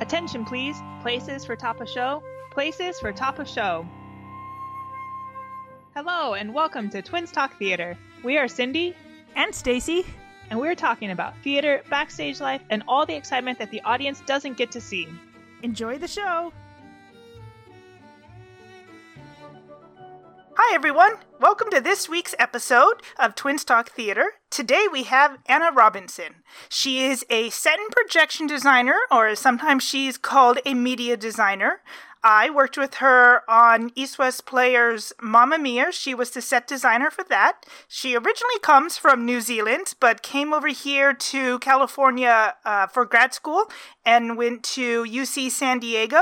Attention, please. Places for top of show. Places for top of show. Hello, and welcome to Twins Talk Theater. We are Cindy and Stacy, and we're talking about theater, backstage life, and all the excitement that the audience doesn't get to see. Enjoy the show. Hi, everyone. Welcome to this week's episode of Twins Talk Theater. Today we have Anna Robinson. She is a set and projection designer, or sometimes she's called a media designer. I worked with her on East West Players Mamma Mia. She was the set designer for that. She originally comes from New Zealand, but came over here to California uh, for grad school and went to UC San Diego.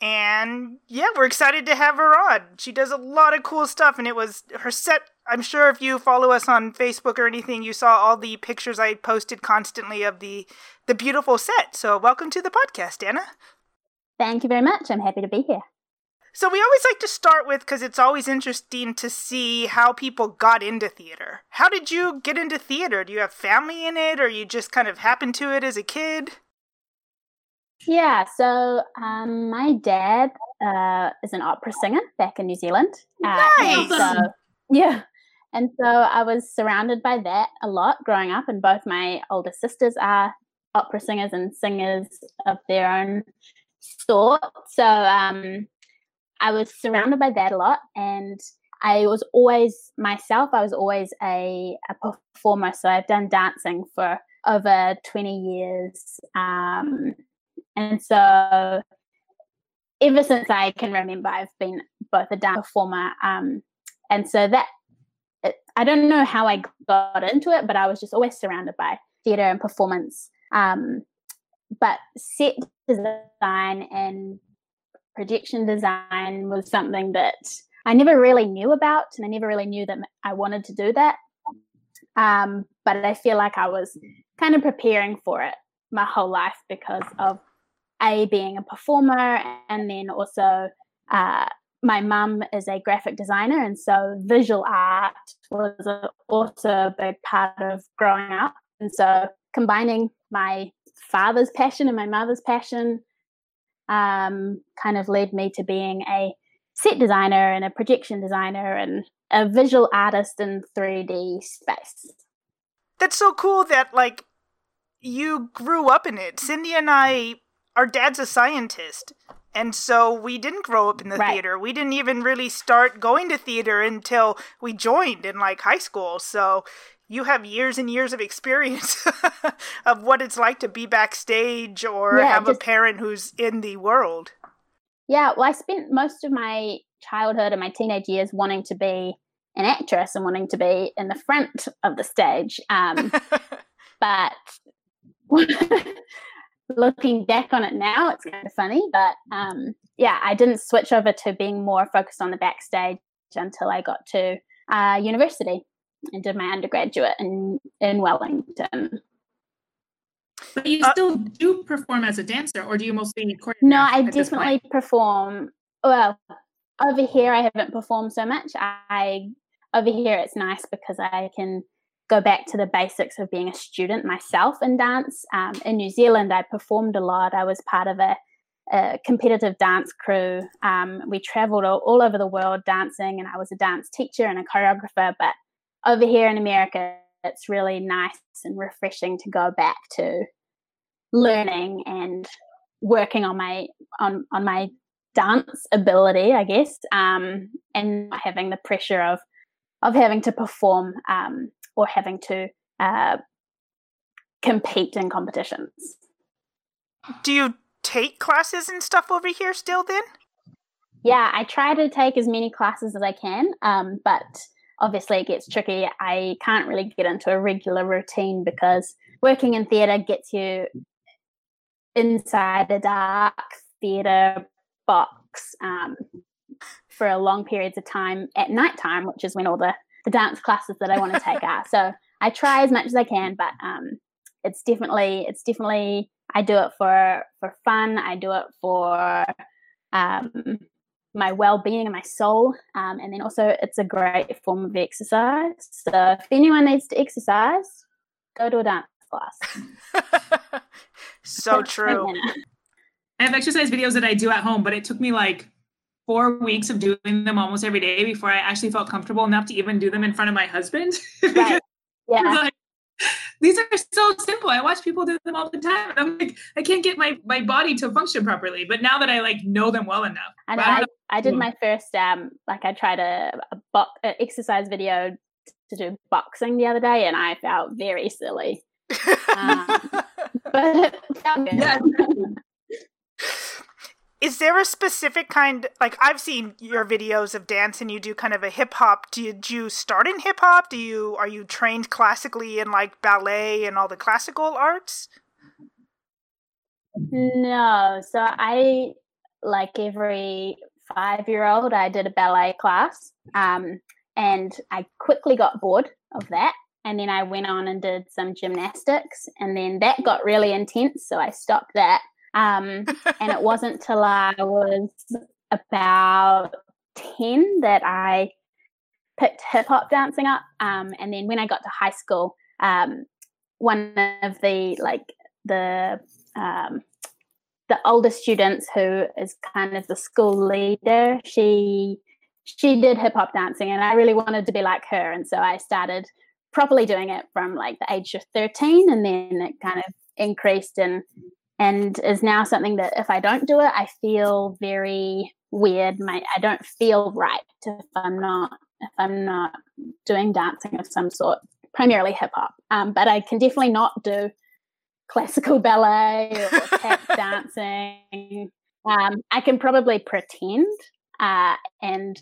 And yeah, we're excited to have her on. She does a lot of cool stuff, and it was her set I'm sure if you follow us on Facebook or anything, you saw all the pictures I posted constantly of the the beautiful set. So welcome to the podcast, Anna. Thank you very much. I'm happy to be here. So we always like to start with because it's always interesting to see how people got into theater. How did you get into theater? Do you have family in it, or you just kind of happened to it as a kid? Yeah, so um, my dad uh, is an opera singer back in New Zealand. Uh, nice. So, yeah, and so I was surrounded by that a lot growing up, and both my older sisters are opera singers and singers of their own sort. So um, I was surrounded by that a lot, and I was always myself. I was always a, a performer. So I've done dancing for over twenty years, um, and so ever since I can remember, I've been both a dance performer, um, and so that I don't know how I got into it, but I was just always surrounded by theater and performance. Um, but set design and projection design was something that I never really knew about, and I never really knew that I wanted to do that. Um, but I feel like I was kind of preparing for it my whole life because of a being a performer, and then also uh, my mum is a graphic designer, and so visual art was also a big part of growing up. And so combining my father's passion and my mother's passion um, kind of led me to being a set designer and a projection designer and a visual artist in 3D space. That's so cool that like you grew up in it. Cindy and I, our dad's a scientist. And so we didn't grow up in the right. theater. We didn't even really start going to theater until we joined in like high school. So you have years and years of experience of what it's like to be backstage or yeah, have just, a parent who's in the world. Yeah, well, I spent most of my childhood and my teenage years wanting to be an actress and wanting to be in the front of the stage. Um, but looking back on it now, it's kind of funny. But um, yeah, I didn't switch over to being more focused on the backstage until I got to uh, university and did my undergraduate in in Wellington. But you uh, still do perform as a dancer, or do you mostly No, I definitely perform. Well, over here I haven't performed so much. I over here it's nice because I can go back to the basics of being a student myself in dance. Um, in New Zealand, I performed a lot. I was part of a, a competitive dance crew. Um, we traveled all, all, over the world dancing, and I was a dance teacher and a choreographer. But over here in America, it's really nice and refreshing to go back to learning and working on my on on my dance ability, I guess, um, and having the pressure of of having to perform um, or having to uh, compete in competitions. Do you take classes and stuff over here still? Then? Yeah, I try to take as many classes as I can, um, but obviously it gets tricky. I can't really get into a regular routine because working in theatre gets you inside a dark theatre box um, for a long periods of time at night time, which is when all the, the dance classes that I want to take are. So I try as much as I can, but um, it's definitely it's definitely I do it for for fun. I do it for um, my well-being and my soul um, and then also it's a great form of exercise so if anyone needs to exercise go to a dance class so true I have exercise videos that I do at home, but it took me like four weeks of doing them almost every day before I actually felt comfortable enough to even do them in front of my husband. Right. Yeah. like, these are so simple. I watch people do them all the time. And I'm like, I can't get my, my body to function properly. But now that I like know them well enough. And I, I, did my first um like I tried a, a, bo- a exercise video to do boxing the other day and I felt very silly. Um, but it felt good. Yeah. Is there a specific kind like I've seen your videos of dance and you do kind of a hip hop. Did you start in hip hop? Do you are you trained classically in like ballet and all the classical arts? No. So I like every five year old I did a ballet class. Um and I quickly got bored of that. And then I went on and did some gymnastics and then that got really intense, so I stopped that um, and it wasn't till I was about 10 that I picked hip hop dancing up. Um, and then when I got to high school, um, one of the like the um, the older students who is kind of the school leader, she she did hip hop dancing, and I really wanted to be like her, and so I started properly doing it from like the age of 13 and then it kind of increased and and is now something that if I don't do it, I feel very weird. My I don't feel right if I'm not if I'm not doing dancing of some sort, primarily hip hop. Um, but I can definitely not do classical ballet or tap dancing. Um, I can probably pretend uh, and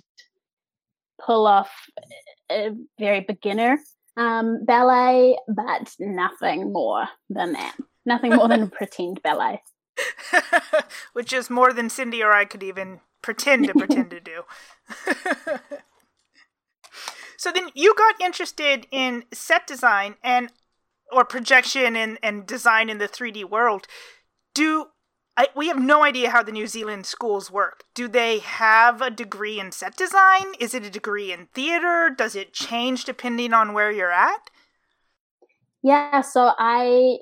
pull off a very beginner um, ballet, but nothing more than that. Nothing more than a pretend ballet. Which is more than Cindy or I could even pretend to pretend to do. so then you got interested in set design and or projection and, and design in the 3D world. Do I, we have no idea how the New Zealand schools work. Do they have a degree in set design? Is it a degree in theater? Does it change depending on where you're at? Yeah, so I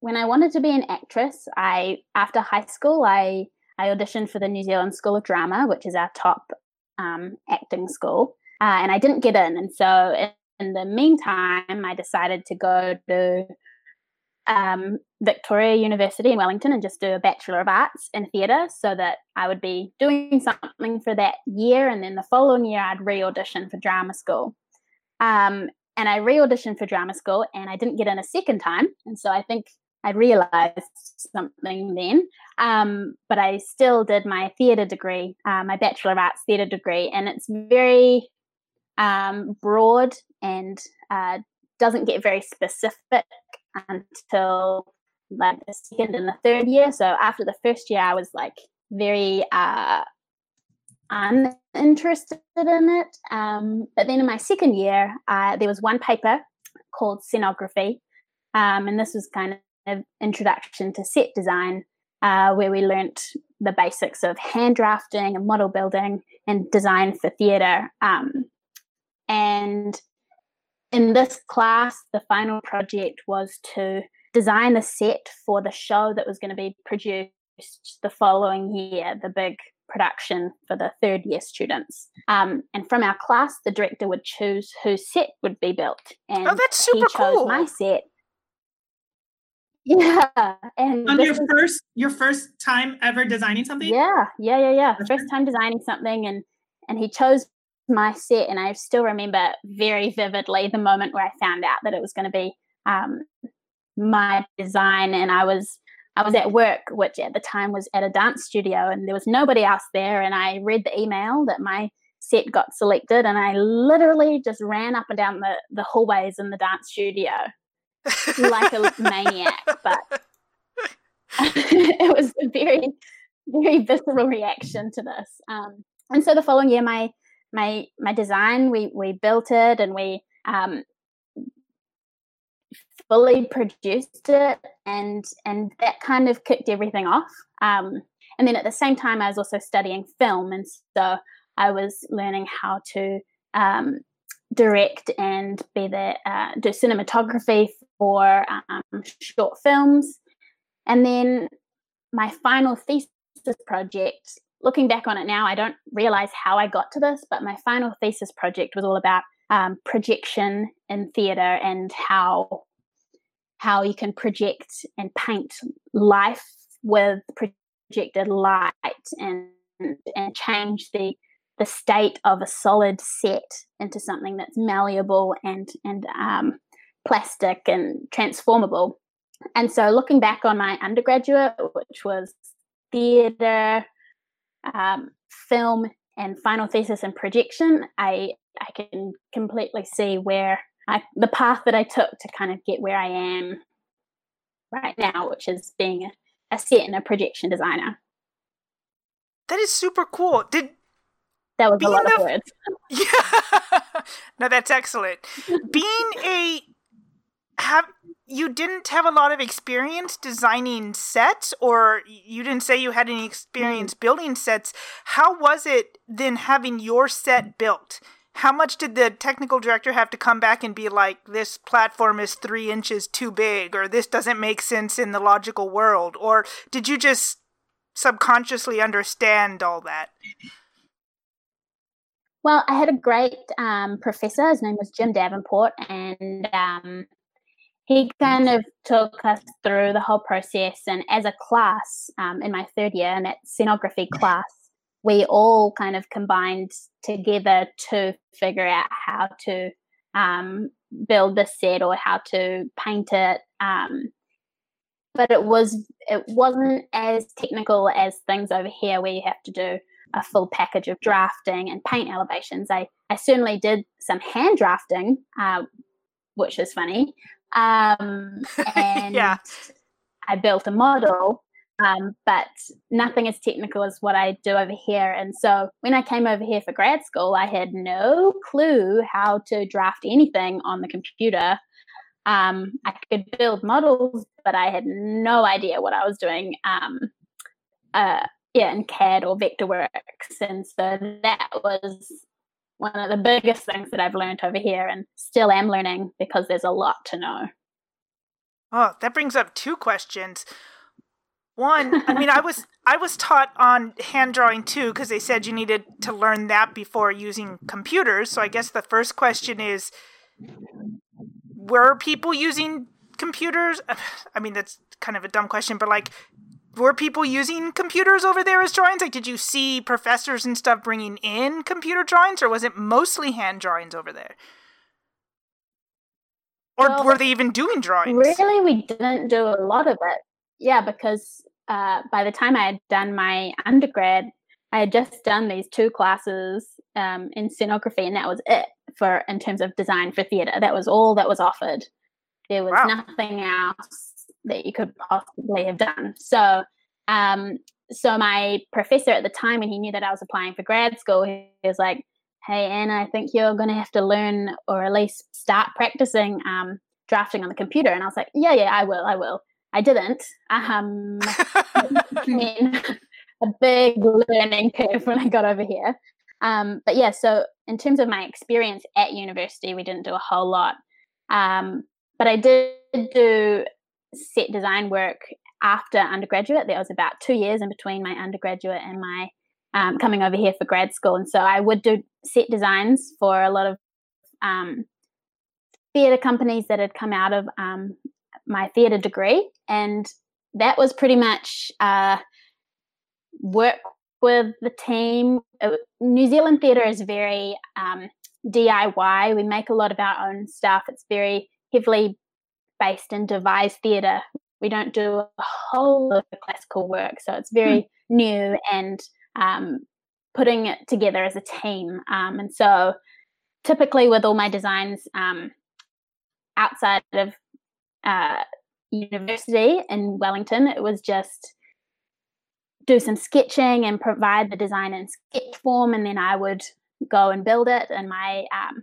when I wanted to be an actress, I after high school, I I auditioned for the New Zealand School of Drama, which is our top um, acting school, uh, and I didn't get in. And so, in, in the meantime, I decided to go to um, Victoria University in Wellington and just do a Bachelor of Arts in theatre, so that I would be doing something for that year, and then the following year I'd re-audition for drama school. Um, and I re-auditioned for drama school, and I didn't get in a second time, and so I think I realized something then. Um, but I still did my theatre degree, uh, my Bachelor of Arts theatre degree, and it's very um, broad and uh, doesn't get very specific until like the second and the third year. So after the first year, I was like very uh, uninterested in it. Um, but then in my second year, uh, there was one paper called scenography, um, and this was kind of introduction to set design, uh, where we learnt the basics of hand drafting and model building and design for theatre. Um, and in this class, the final project was to design the set for the show that was going to be produced the following year, the big production for the third year students. Um, and from our class, the director would choose whose set would be built. And oh, that's super he chose cool. my set yeah, and On your was- first your first time ever designing something? yeah, yeah, yeah, yeah. First time designing something, and and he chose my set, and I still remember very vividly the moment where I found out that it was going to be um, my design, and I was I was at work, which at the time was at a dance studio, and there was nobody else there, and I read the email that my set got selected, and I literally just ran up and down the the hallways in the dance studio like a maniac, but it was a very, very visceral reaction to this. Um, and so the following year, my my my design, we we built it and we um, fully produced it, and and that kind of kicked everything off. Um, and then at the same time, I was also studying film, and so I was learning how to um, direct and be the uh, do cinematography for um, short films, and then my final thesis project, looking back on it now, I don't realize how I got to this, but my final thesis project was all about um, projection in theatre and how how you can project and paint life with projected light and and change the the state of a solid set into something that's malleable and and um, plastic and transformable. And so, looking back on my undergraduate, which was theatre, um, film, and final thesis and projection, I I can completely see where I, the path that I took to kind of get where I am right now, which is being a, a set and a projection designer. That is super cool. Did that was a lot of words. Yeah. no, that's excellent. Being a have you didn't have a lot of experience designing sets or you didn't say you had any experience mm. building sets. How was it then having your set built? How much did the technical director have to come back and be like, this platform is three inches too big, or this doesn't make sense in the logical world? Or did you just subconsciously understand all that? Well, I had a great um, professor. His name was Jim Davenport, and um, he kind of took us through the whole process. And as a class um, in my third year, in that scenography class, we all kind of combined together to figure out how to um, build the set or how to paint it. Um, but it was it wasn't as technical as things over here where you have to do a full package of drafting and paint elevations. I, I certainly did some hand drafting, uh, which is funny. Um, and yeah. I built a model, um, but nothing as technical as what I do over here. And so when I came over here for grad school, I had no clue how to draft anything on the computer. Um, I could build models, but I had no idea what I was doing. Um, uh, yeah, in CAD or Vectorworks. And so that was one of the biggest things that I've learned over here and still am learning because there's a lot to know. Oh, that brings up two questions. One, I mean, I was I was taught on hand drawing too because they said you needed to learn that before using computers. So I guess the first question is, were people using computers? I mean, that's kind of a dumb question, but like, were people using computers over there as drawings? Like, did you see professors and stuff bringing in computer drawings, or was it mostly hand drawings over there? Or well, were they even doing drawings? Really, we didn't do a lot of it. Yeah, because uh, by the time I had done my undergrad, I had just done these two classes um, in scenography, and that was it for in terms of design for theatre. That was all that was offered. There was wow. nothing else that you could possibly have done. So, um, so my professor at the time, when he knew that I was applying for grad school, he was like, "Hey, Anna, I think you're going to have to learn, or at least start practicing um, drafting on the computer." And I was like, "Yeah, yeah, I will, I will." I didn't. Um, I mean, a big learning curve when I got over here. Um, but yeah, so in terms of my experience at university, we didn't do a whole lot. Um, but I did do set design work after undergraduate. There was about two years in between my undergraduate and my um, coming over here for grad school. And so I would do set designs for a lot of um, theatre companies that had come out of um, my theatre degree. And that was pretty much uh, work with the team. Uh, New Zealand theatre is very um, DIY. We make a lot of our own stuff. It's very heavily based in devised theatre. We don't do a whole lot of classical work, so it's very mm. new and um, putting it together as a team. Um, and so, typically, with all my designs um, outside of uh, university in Wellington, it was just do some sketching and provide the design in sketch form, and then I would go and build it. And my um,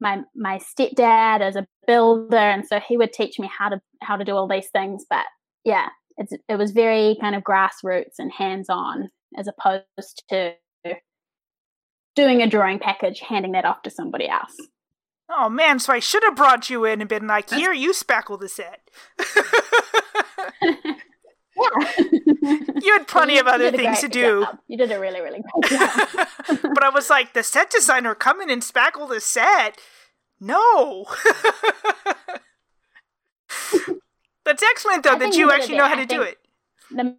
my my stepdad is a builder, and so he would teach me how to how to do all these things. But yeah, it's it was very kind of grassroots and hands on, as opposed to doing a drawing package, handing that off to somebody else. Oh man, so I should have brought you in and been like, "Here, you spackle the set." yeah, You had plenty You of other things to do. job. You did a really, really great job. but I was like, the set designer come in and spackle the set. No. That's excellent though I that you actually know how I to do it. the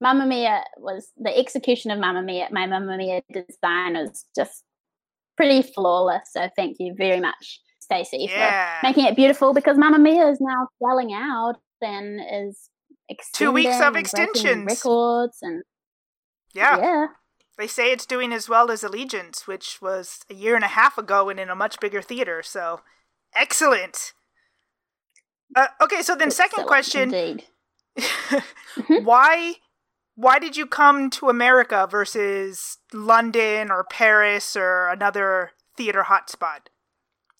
Mamma Mia was the execution of Mamma Mia. My Mamma Mia design was just pretty flawless. So thank you very much, Stacy, Yeah. for making it beautiful. Because Mamma Mia is now selling out and is Two weeks of extending and breaking extensions. records, and Yeah. yeah, They say it's doing as well as Allegiance, which was a year and a half ago and in a much bigger theater. So, excellent. Uh, okay, so then second excellent question, indeed. why why did you come to America versus London or Paris or another theater hotspot?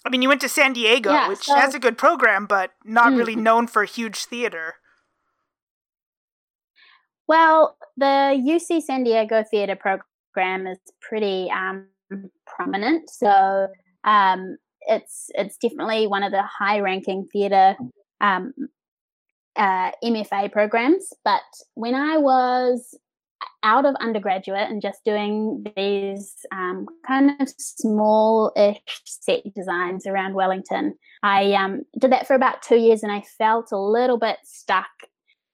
I mean, you went to San Diego, Yeah, which so- has a good program, but not Mm. really known for huge theater. Well, the UC San Diego theater program is pretty um, prominent, so um, it's it's definitely one of the high-ranking theater um, uh, MFA programs. But when I was out of undergraduate and just doing these um, kind of small-ish set designs around Wellington, I um, did that for about two years, and I felt a little bit stuck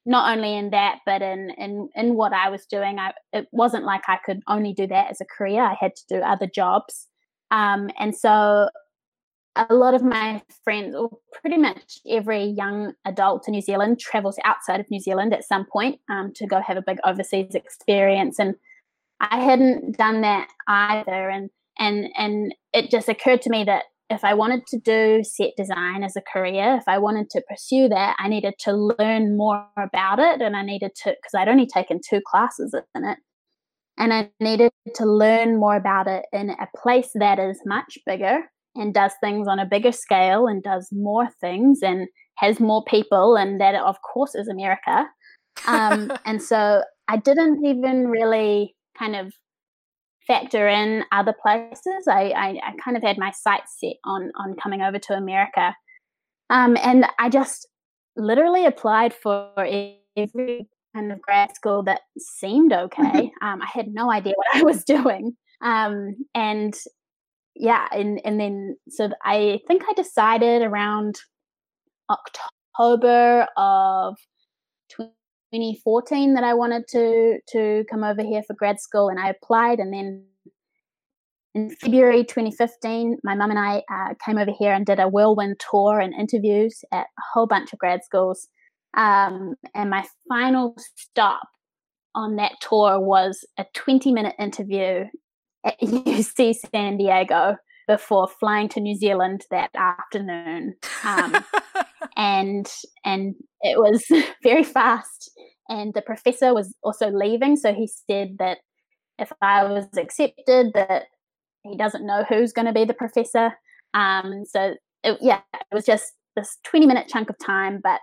not only in that but in in in what I was doing. I it wasn't like I could only do that as a career. I had to do other jobs. Um and so a lot of my friends or pretty much every young adult in New Zealand travels outside of New Zealand at some point um, to go have a big overseas experience. And I hadn't done that either. And and and it just occurred to me that if I wanted to do set design as a career, if I wanted to pursue that, I needed to learn more about it. And I needed to, because I'd only taken two classes in it, and I needed to learn more about it in a place that is much bigger and does things on a bigger scale and does more things and has more people. And that, of course, is America. Um, and so I didn't even really kind of factor in other places. I, I, I kind of had my sights set on on coming over to America, um, and I just literally applied for every kind of grad school that seemed okay. Um, I had no idea what I was doing, um, and yeah, and and then so I think I decided around October of 2014 that I wanted to to come over here for grad school, and I applied. And then in February 2015, my mum and I uh, came over here and did a whirlwind tour and interviews at a whole bunch of grad schools. Um, and my final stop on that tour was a 20 minute interview at UC San Diego before flying to New Zealand that afternoon. Um, and and it was very fast and the professor was also leaving so he said that if i was accepted that he doesn't know who's going to be the professor um so it, yeah it was just this 20 minute chunk of time but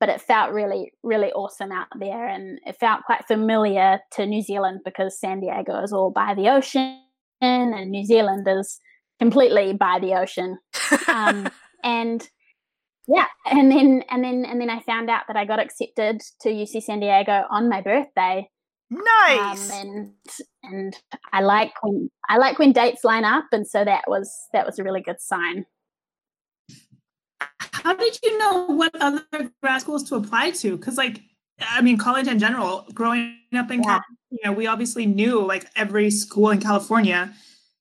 but it felt really really awesome out there and it felt quite familiar to new zealand because san diego is all by the ocean and new zealand is completely by the ocean. Um and yeah and then and then and then i found out that i got accepted to uc san diego on my birthday. Nice. um, and and i like when i like when dates line up and so that was that was a really good sign How did you know what other grad schools to apply to? Because, like, I mean, college in general, growing up in Yeah. California, we obviously knew like every school in California.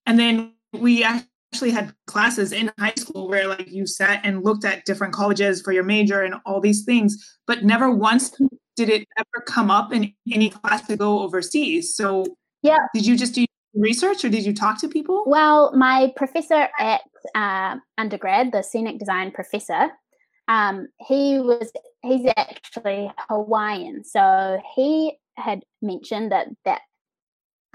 And then we actually had classes in high school where like you sat and looked at different colleges for your major and all these things, but never once did it ever come up in any class to go overseas. So, Yeah. did you just do research or did you talk to people? Well, my professor at uh, undergrad, the scenic design professor, um, he was he's actually Hawaiian, so he had mentioned that that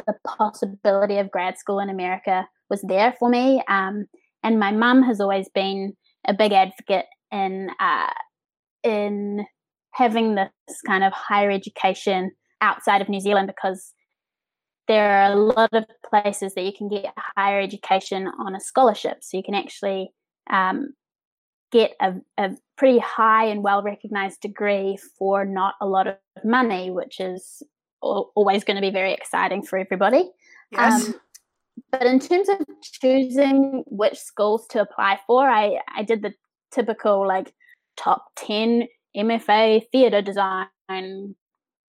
the possibility of grad school in America was there for me. Um, and my mum has always been a big advocate in uh, in having this kind of higher education outside of New Zealand because there are a lot of places that you can get higher education on a scholarship. So you can actually um, get a, a pretty high and well recognized degree for not a lot of money, which is always going to be very exciting for everybody. Yes. Um, but in terms of choosing which schools to apply for, I, I did the typical like top 10 MFA theatre design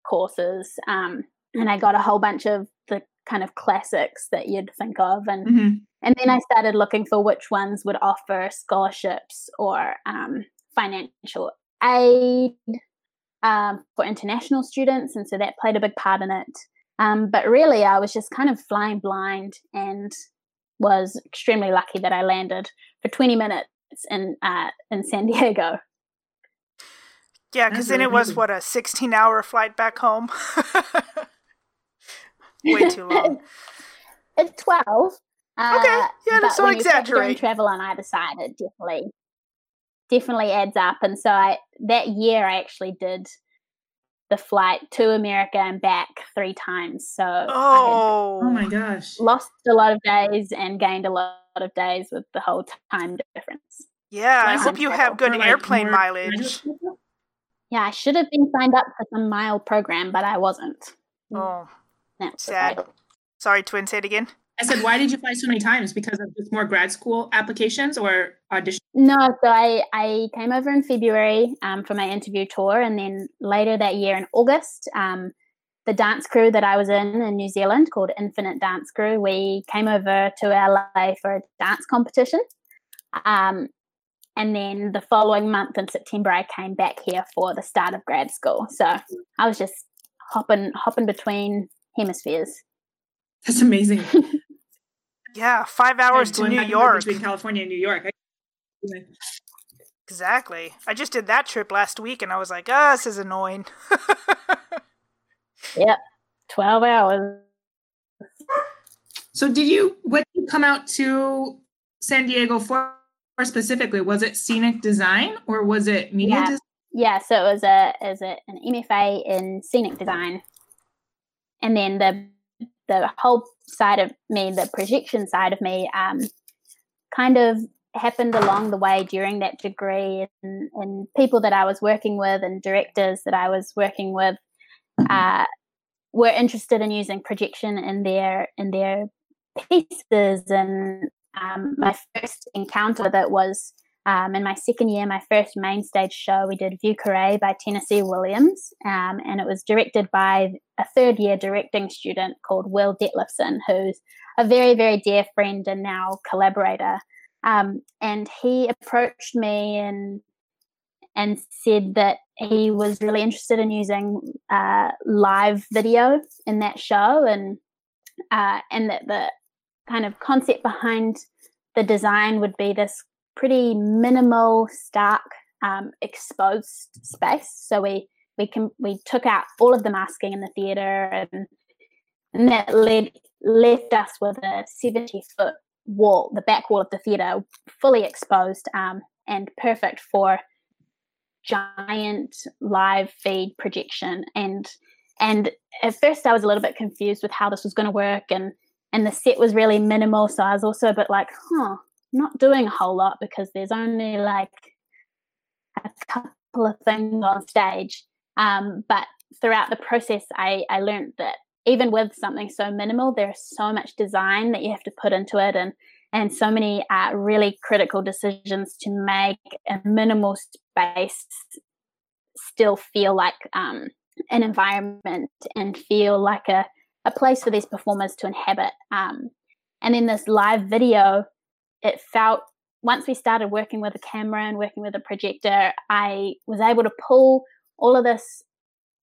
courses. Um, and I got a whole bunch of the kind of classics that you'd think of. And, mm-hmm. and then I started looking for which ones would offer scholarships or um, financial aid um, for international students. And so that played a big part in it. Um, but really, I was just kind of flying blind and was extremely lucky that I landed for 20 minutes in uh, in San Diego. Yeah, because then it was what a 16 hour flight back home. Way too long. it's 12. Uh, okay, yeah, that's so exaggerate. Travel on either side, it definitely definitely adds up. And so I that year I actually did the flight to America and back three times. So oh, oh my gosh, lost a lot of days and gained a lot of days with the whole time difference. Yeah, I hope you have good airplane mileage. Yeah, I should have been signed up for some mile program, but I wasn't. Oh, That's sad. Sorry, twin. Say it again. I said, why did you fly so many times? Because of just more grad school applications or auditions? No, so I, I came over in February um, for my interview tour, and then later that year in August, um, the dance crew that I was in in New Zealand called Infinite Dance Crew, we came over to LA for a dance competition. Um, and then the following month in September, I came back here for the start of grad school. So I was just hopping hopping between hemispheres. That's amazing. Yeah, five hours to New York. Between California and New York. Exactly. I just did that trip last week and I was like, ah, oh, this is annoying. yep. 12 hours. So, did you, what did you come out to San Diego for specifically? Was it scenic design or was it media yeah. design? Yeah, so it was a, it was a, an MFA in scenic design. And then the the whole side of me, the projection side of me, um, kind of happened along the way during that degree, and, and, people that I was working with and directors that I was working with uh, were interested in using projection in their in their pieces. And um, my first encounter with it was um, in my second year, my first main stage show, we did Vieux Carré by Tennessee Williams, um, and it was directed by a third year directing student called Will Detlefsen, who's a very, very dear friend and now collaborator. Um, and he approached me and and said that he was really interested in using uh, live video in that show, and uh, and that the kind of concept behind the design would be this pretty minimal, stark, um, exposed space. So we we can we took out all of the masking in the theater, and, and that led left us with a seventy foot wall, the back wall of the theater, fully exposed um, and perfect for giant live feed projection and and at first I was a little bit confused with how this was going to work and and the set was really minimal so I was also a bit like huh not doing a whole lot because there's only like a couple of things on stage. Um, but throughout the process, I, I learned that even with something so minimal, there's so much design that you have to put into it and and so many uh, really critical decisions to make a minimal space still feel like um, an environment and feel like a, a place for these performers to inhabit. Um, and then this live video it felt once we started working with a camera and working with a projector, I was able to pull all of this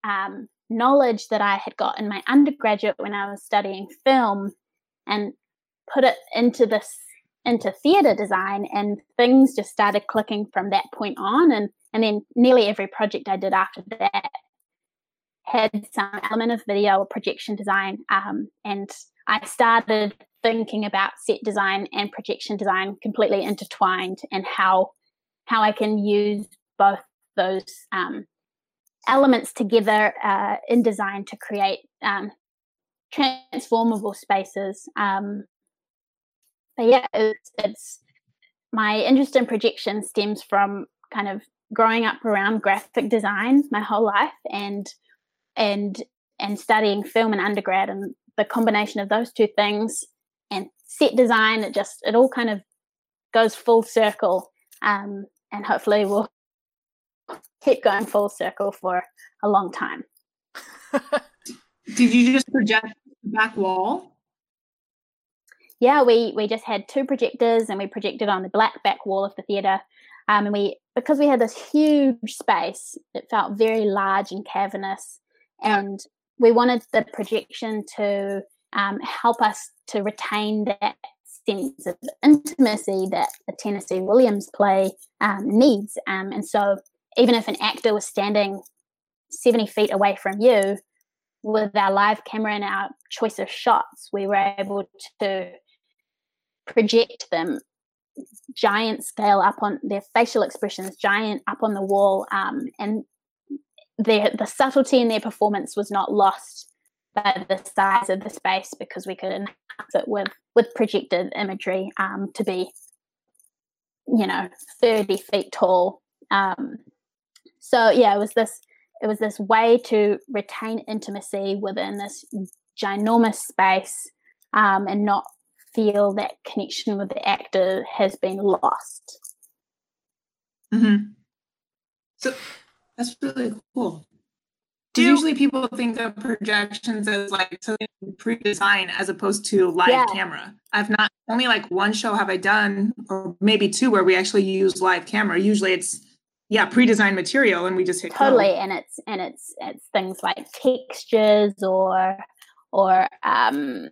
um, knowledge that I had got in my undergraduate when I was studying film and put it into this into theater design and things just started clicking from that point on and and then nearly every project I did after that had some element of video or projection design um, and I started thinking about set design and projection design completely intertwined and how how I can use both those um, elements together uh, in design to create um, transformable spaces. Um, but yeah, it's, it's my interest in projection stems from kind of growing up around graphic design my whole life and and and studying film in undergrad and the combination of those two things and set design it just it all kind of goes full circle um, and hopefully we'll keep going full circle for a long time. Did you just project the back wall? Yeah we we just had two projectors and we projected on the black back wall of the theater um, and we because we had this huge space it felt very large and cavernous and we wanted the projection to um, help us to retain that sense of intimacy that a Tennessee Williams play um, needs. Um, and so, even if an actor was standing 70 feet away from you, with our live camera and our choice of shots, we were able to project them giant scale up on their facial expressions, giant up on the wall, um, and their the subtlety in their performance was not lost by the size of the space because we could enhance it with with projected imagery um, to be you know 30 feet tall um, so yeah it was this it was this way to retain intimacy within this ginormous space um, and not feel that connection with the actor has been lost mm-hmm. so that's really cool. Do usually people think of projections as like pre-design as opposed to live yeah. camera. I've not only like one show have I done, or maybe two, where we actually use live camera. Usually it's yeah pre-designed material, and we just hit totally. Go. And it's and it's it's things like textures or or um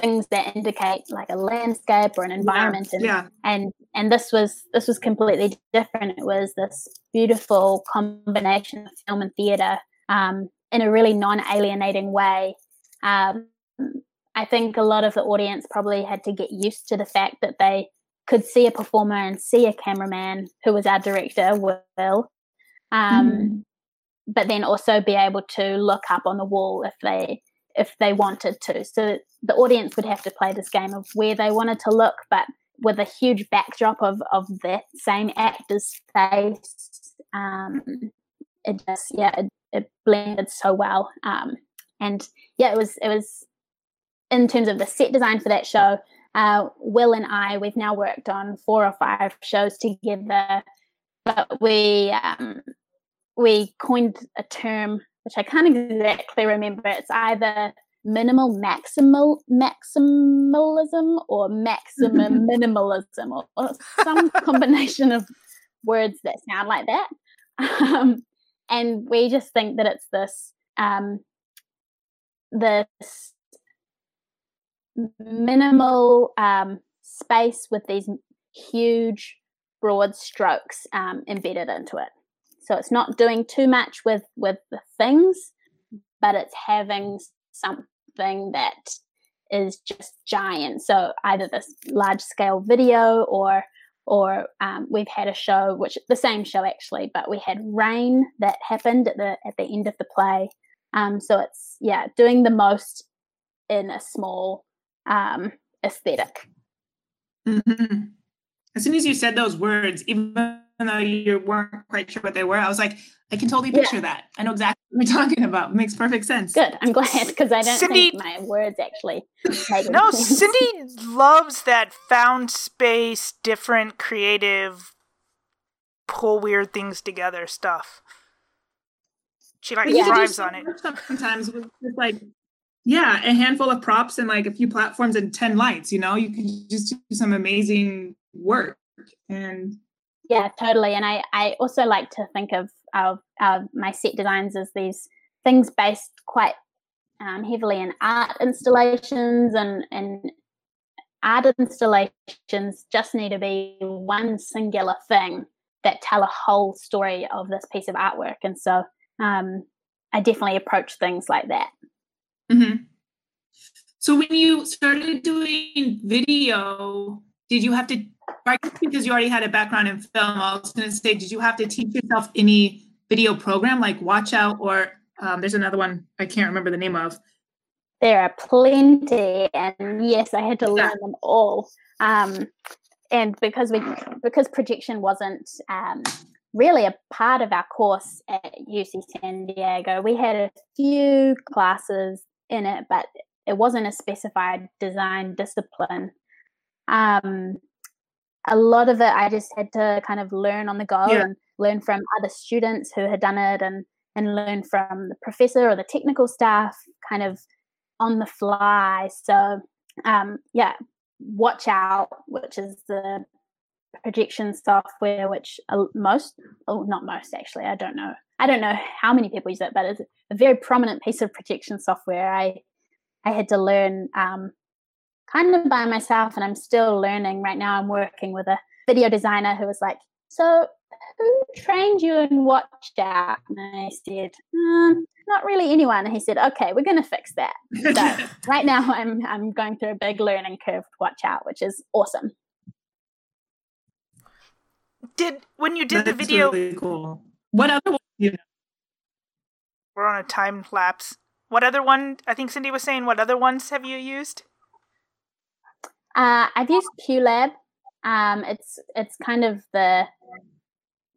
things that indicate like a landscape or an environment yeah, and, yeah. and and this was this was completely different it was this beautiful combination of film and theater um, in a really non-alienating way um, i think a lot of the audience probably had to get used to the fact that they could see a performer and see a cameraman who was our director will um, mm. but then also be able to look up on the wall if they if they wanted to. So the audience would have to play this game of where they wanted to look, but with a huge backdrop of of that same actor's face. Um, it just yeah, it, it blended so well. Um, and yeah, it was it was in terms of the set design for that show. Uh, Will and I, we've now worked on four or five shows together, but we um, we coined a term which I can't exactly remember. It's either minimal maximal maximalism or maximum minimalism or, or, some combination of words that sound like that. Um, and we just think that it's this um, this minimal um, space with these huge broad strokes um, embedded into it. So it's not doing too much with with the things, but it's having something that is just giant. So either this large scale video or or um, we've had a show which the same show actually, but we had rain that happened at the at the end of the play. Um, so it's yeah, doing the most in a small um, aesthetic. Mm-hmm. As soon as you said those words, even though you weren't quite sure what they were, I was like, I can totally picture yeah. that. I know exactly what you're talking about. It makes perfect sense. Good. I'm glad because I don't Cindy, think my words actually. no, Cindy loves that found space, different, creative, pull weird things together stuff. She like yeah. thrives on it. Sometimes with like yeah, a handful of props and like a few platforms and 10 lights, you know, you can just do some amazing work. And yeah, totally. And I, I also like to think of, of, of my set designs as these things based quite um, heavily in art installations and, and art installations just need to be one singular thing that tell a whole story of this piece of artwork. And so um, I definitely approach things like that. Mm-hmm. So when you started doing video, did you have to because you already had a background in film i was going to say did you have to teach yourself any video program like Watchout or um, there's another one i can't remember the name of. There are plenty and yes i had to learn them all. Um, and because we because projection wasn't um, really a part of our course at UC San Diego, we had a few classes in it, but it wasn't a specified design discipline. Um, a lot of it I just had to kind of learn on the go yeah. and learn from other students who had done it and and learn from the professor or the technical staff kind of on the fly. So um, yeah, Watchout, which is the projection software, which most, oh, not most actually, I don't know. I don't know how many people use it, but it's a very prominent piece of projection software. I I had to learn um, kind of by myself, and I'm still learning. Right now, I'm working with a video designer who was like, "So, who trained you in Watchout?" And I said, um, "Not really anyone." And he said, "Okay, we're going to fix that." So right now, I'm I'm going through a big learning curve with Watchout, which is awesome did when you did That's the video really cool. What other one you know? We're on a time lapse. What other one I think Cindy was saying what other ones have you used? Uh, I've used QLab. Um, it's it's kind of the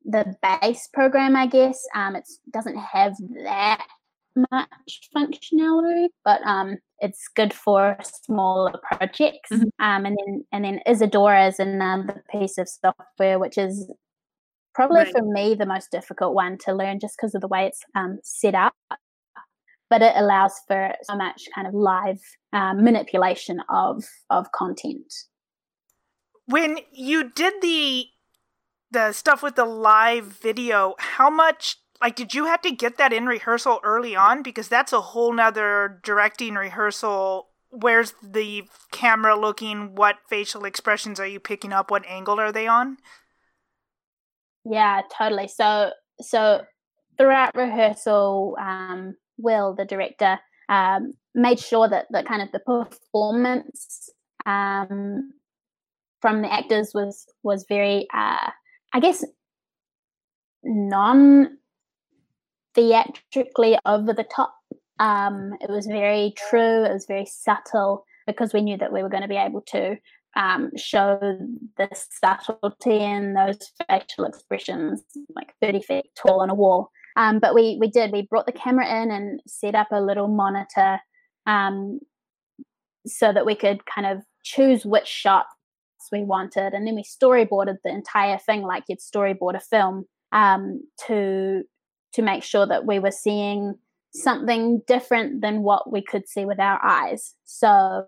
the base program, I guess. Um, it doesn't have that much functionality, but um, it's good for smaller projects. Mm-hmm. Um, and then and then Isadora is another piece of software which is probably right. for me the most difficult one to learn just because of the way it's um, set up. But it allows for so much kind of live um, manipulation of of content. When you did the the stuff with the live video, how much like did you have to get that in rehearsal early on? Because that's a whole nother directing rehearsal. Where's the camera looking? What facial expressions are you picking up? What angle are they on? Yeah totally. So so throughout rehearsal um, will the director um, made sure that the kind of the performance um, from the actors was was very uh, i guess non theatrically over the top. Um, it was very true. It was very subtle because we knew that we were going to be able to um, show the subtlety in those facial expressions, like 30 feet tall on a wall. Um, but we we did. We brought the camera in and set up a little monitor um, so that we could kind of choose which shots we wanted, and then we storyboarded the entire thing like you'd storyboard a film um, to to make sure that we were seeing something different than what we could see with our eyes. So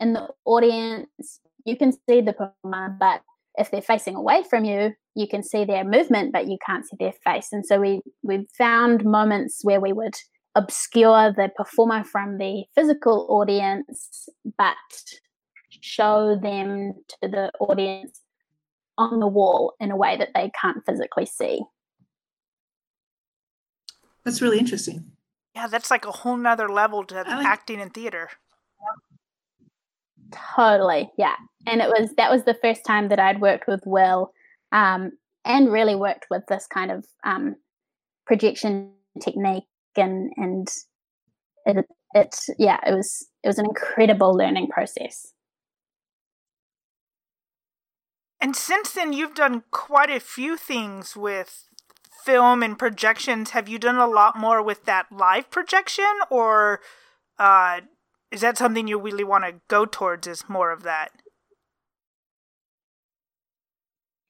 in the audience, you can see the performer, but if they're facing away from you, you can see their movement, but you can't see their face. And so we we found moments where we would obscure the performer from the physical audience, but show them to the audience on the wall in a way that they can't physically see. That's really interesting. Yeah, that's like a whole nother level to like- acting in theater. Totally, yeah. And it was that was the first time that I'd worked with Will, um, and really worked with this kind of um, projection technique, and and it it yeah, it was it was an incredible learning process. And since then, you've done quite a few things with film and projections, have you done a lot more with that live projection, or uh, is that something you really want to go towards? Is more of that?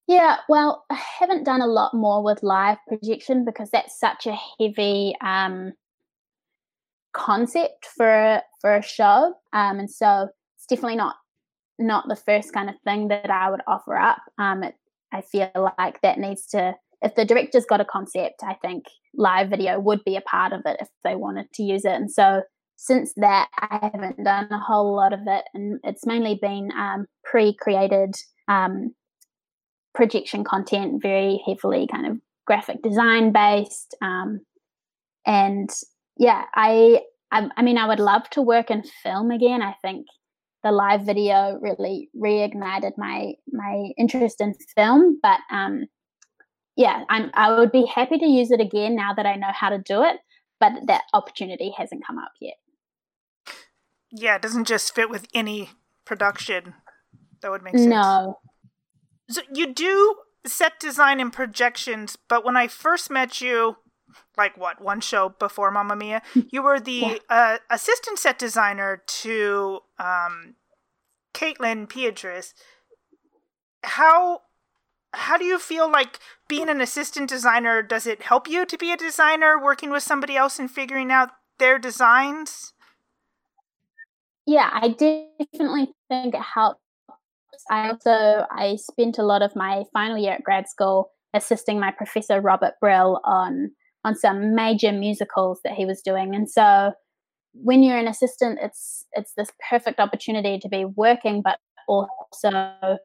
Yeah, well, I haven't done a lot more with live projection because that's such a heavy um, concept for for a show, um, and so it's definitely not not the first kind of thing that I would offer up. Um, it, I feel like that needs to if the director's got a concept, I think live video would be a part of it if they wanted to use it. And so since that, I haven't done a whole lot of it, and it's mainly been um, pre-created um, projection content, very heavily kind of graphic design based. Um, and yeah, I, I, I mean, I would love to work in film again. I think the live video really reignited my my interest in film, but um, yeah, I'm, I would be happy to use it again now that I know how to do it, but that opportunity hasn't come up yet. Yeah, it doesn't just fit with any production. That would make sense. No, So you do set design and projections, but when I first met you, like what one show before Mamma Mia, you were the yeah. uh, assistant set designer to um, Kaitlyn Pietras. How how do you feel like being an assistant designer? Does it help you to be a designer, working with somebody else and figuring out their designs? Yeah, I definitely think it helps. I also I spent a lot of my final year at grad school assisting my professor Robert Brill on on some major musicals that he was doing. And so when you're an assistant, it's it's this perfect opportunity to be working, but also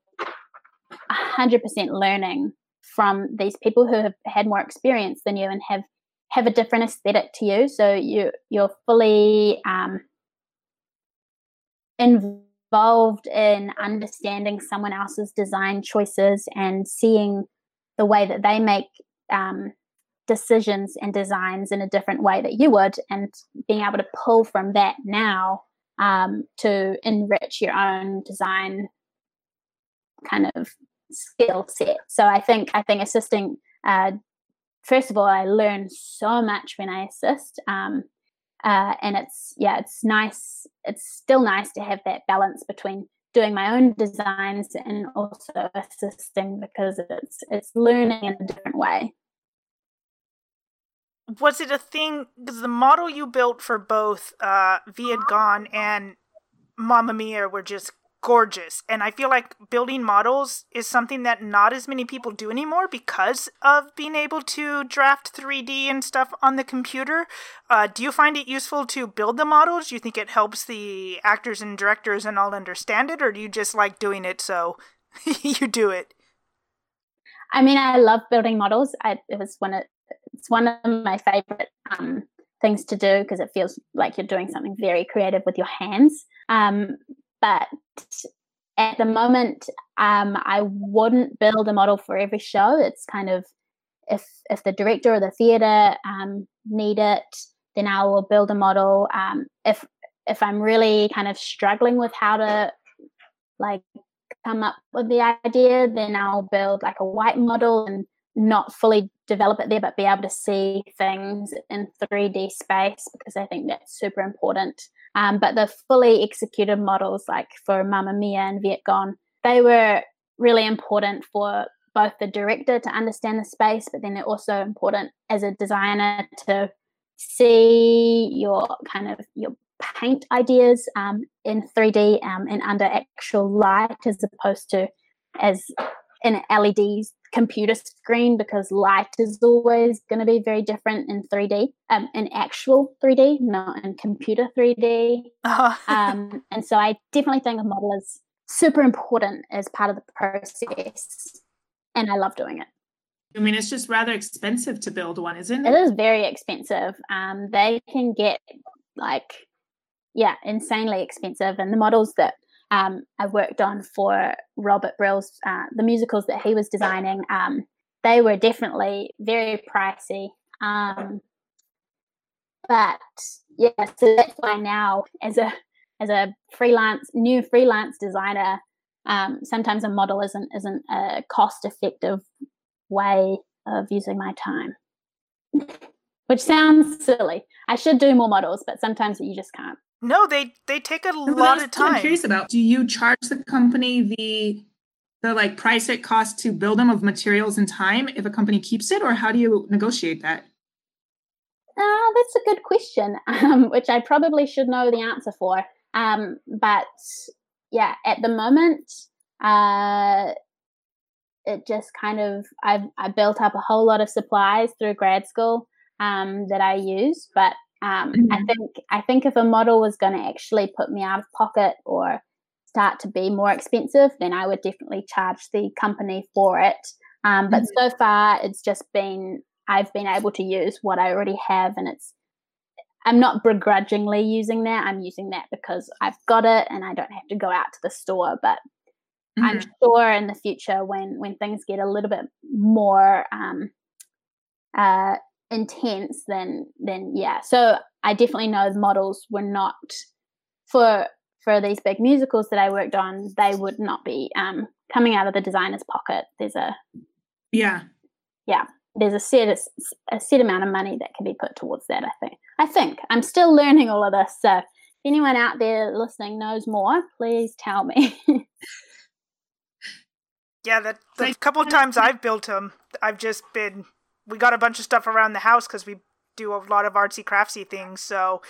100% learning from these people who have had more experience than you and have have a different aesthetic to you. So you you're fully um, involved in understanding someone else's design choices and seeing the way that they make um, decisions and designs in a different way that you would, and being able to pull from that now um, to enrich your own design kind of skill set. So I think I think assisting. Uh, first of all, I learn so much when I assist, um, uh, and it's yeah, it's nice. It's still nice to have that balance between doing my own designs and also assisting because it's it's learning in a different way. Was it a thing? Because the model you built for both uh, Vietgone and Mamma Mia were just gorgeous. And I feel like building models is something that not as many people do anymore because of being able to draft 3D and stuff on the computer. Uh, do you find it useful to build the models? Do you think it helps the actors and directors and all understand it? Or do you just like doing it so you do it? I mean, I love building models. I, it was one of it's one of my favorite um, things to do because it feels like you're doing something very creative with your hands. Um, but at the moment, um, I wouldn't build a model for every show. It's kind of if if the director or the theater um, need it, then I will build a model. Um, if if I'm really kind of struggling with how to like come up with the idea, then I'll build like a white model and not fully develop it there, but be able to see things in 3D space because I think that's super important. Um, but the fully executed models, like for Mamma Mia and Viet they were really important for both the director to understand the space, but then they're also important as a designer to see your kind of your paint ideas um, in 3D um, and under actual light as opposed to as in LED computer screen because light is always going to be very different in 3D, um, in actual 3D, not in computer 3D. Uh-huh. um, and so I definitely think a model is super important as part of the process. And I love doing it. I mean, it's just rather expensive to build one, isn't it? It is very expensive. Um, they can get like, yeah, insanely expensive. And the models that um, I worked on for Robert Brill's uh, the musicals that he was designing. Um, they were definitely very pricey, um, but yeah, so that's why now as a as a freelance new freelance designer, um, sometimes a model isn't isn't a cost effective way of using my time. Which sounds silly. I should do more models, but sometimes you just can't. No, they they take a no, lot of time. I'm curious about. Do you charge the company the the like price it costs to build them of materials and time if a company keeps it, or how do you negotiate that? Uh, that's a good question, um, which I probably should know the answer for. Um, but yeah, at the moment, uh, it just kind of I've I built up a whole lot of supplies through grad school um, that I use, but um, mm-hmm. I think I think if a model was going to actually put me out of pocket or start to be more expensive, then I would definitely charge the company for it. Um, but mm-hmm. so far, it's just been I've been able to use what I already have, and it's I'm not begrudgingly using that. I'm using that because I've got it, and I don't have to go out to the store. But mm-hmm. I'm sure in the future, when when things get a little bit more um, uh, intense, then then yeah. So I definitely know the models were not for for these big musicals that I worked on, they would not be um, coming out of the designer's pocket. There's a yeah, yeah, there's a set a set amount of money that can be put towards that. I think. I think I'm still learning all of this. So, if anyone out there listening knows more, please tell me. yeah, that the couple of times I've built them, I've just been. We got a bunch of stuff around the house because we do a lot of artsy craftsy things. So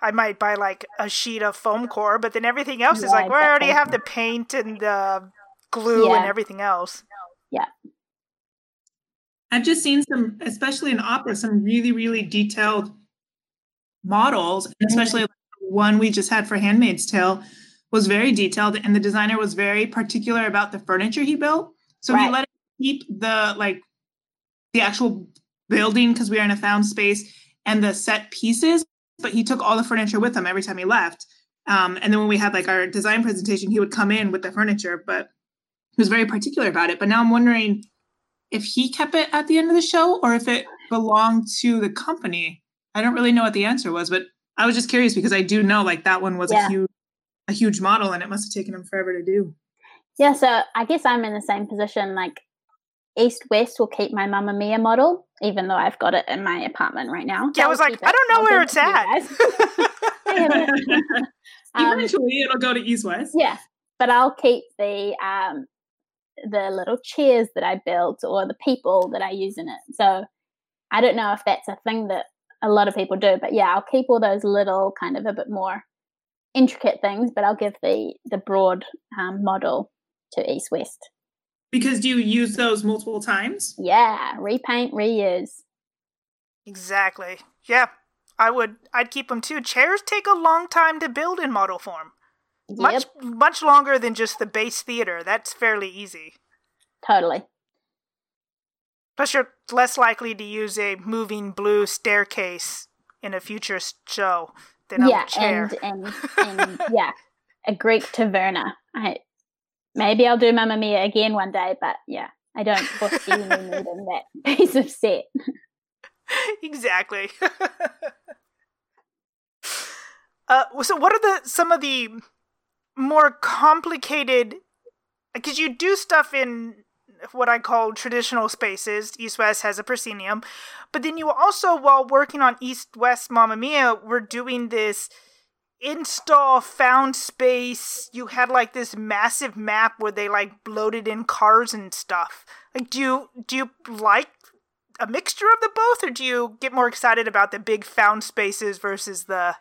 I might buy like a sheet of foam core, but then everything else yeah, is like, well, I already have the paint and the glue yeah. and everything else. Yeah. I've just seen some, especially in opera, some really, really detailed models, mm-hmm. especially mm-hmm. one we just had for Handmaid's Tale was very detailed, and the designer was very particular about the furniture he built. So right. he let it keep the like the actual building because we are in a found space and the set pieces, but he took all the furniture with him every time he left. Um, and then when we had like our design presentation, he would come in with the furniture, but he was very particular about it. But now I'm wondering if he kept it at the end of the show or if it belonged to the company. I don't really know what the answer was, but I was just curious because I do know like that one was yeah. a huge a huge model and it must have taken him forever to do. Yeah, so I guess I'm in the same position. Like East West will keep my Mamma Mia model, even though I've got it in my apartment right now. Yeah, I was like, I don't know I'll where it's at. um, Eventually, it'll go to East West. Yeah, but I'll keep the um, the little chairs that I built or the people that I use in it. So I don't know if that's a thing that a lot of people do, but yeah, I'll keep all those little kind of a bit more intricate things, but I'll give the the broad um, model to East West. Because do you use those multiple times? Yeah, repaint, reuse. Exactly. Yeah, I would. I'd keep them too. Chairs take a long time to build in model form. Yep. Much much longer than just the base theater. That's fairly easy. Totally. Plus, you're less likely to use a moving blue staircase in a future show than yeah, a chair. And, and, and yeah, a Greek taverna. I maybe I'll do Mamma Mia again one day, but yeah, I don't foresee me needing that piece of set. exactly. uh, so, what are the some of the more complicated? Because you do stuff in what I call traditional spaces. East West has a proscenium, but then you also, while working on East West Mamma Mia, were doing this install found space you had like this massive map where they like loaded in cars and stuff like do you do you like a mixture of the both or do you get more excited about the big found spaces versus the